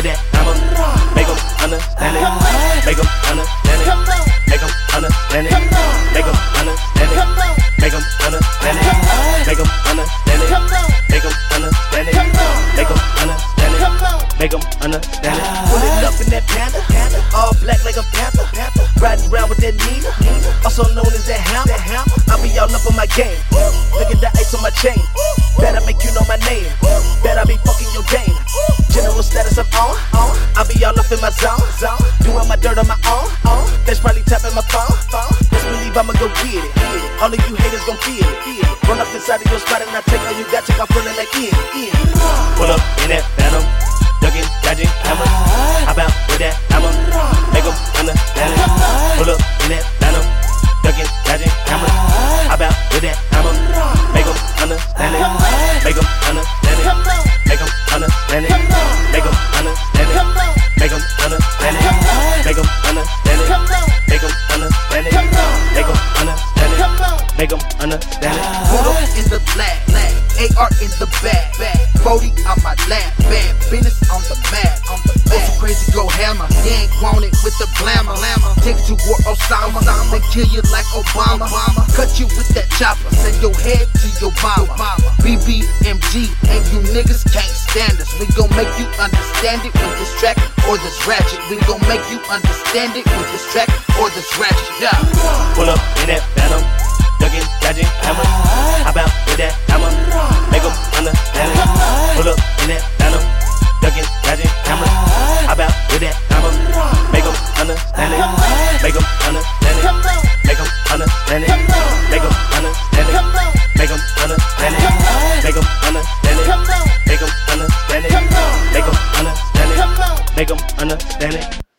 with that hammer. Make them understand it. Make them understand it. Make them understand it. Make them understand it. Make them understand it. Make them understand it. Make them understand it. Make them understand it. Make them understand it. Pull it up in that panda. All black like a panther. Riding around with that Nina. Also known as that hammer. I be all up on my game. Be all up in my zone. Doing my dirt on my own. That's probably tapping my phone. Best believe I'ma go get it. All of you haters gon' feel it. Run up inside of your spot and I take all you got. Take off feeling like in. Pull up in that phantom. Ducking, dodging, hammer. How about with that hammer? Make 'em understand it. Pull up in that phantom. Ducking, dodging, hammer. How about with that Make 'em understand it. Pull up in the black, black. AR in the bag, bag. 40 on my lap, bad business on the map, on the map. so crazy, go hammer. You ain't want it with the glamour, glamour. Take you to war Osama, then kill you like Obama. Cut you with that chopper, send your head to your mama. BBMG, and you niggas can't stand us. We gon' make you understand it with this track or this ratchet. We gon' make you understand it with this track or this ratchet. Yeah. Pull up in that make them understand it.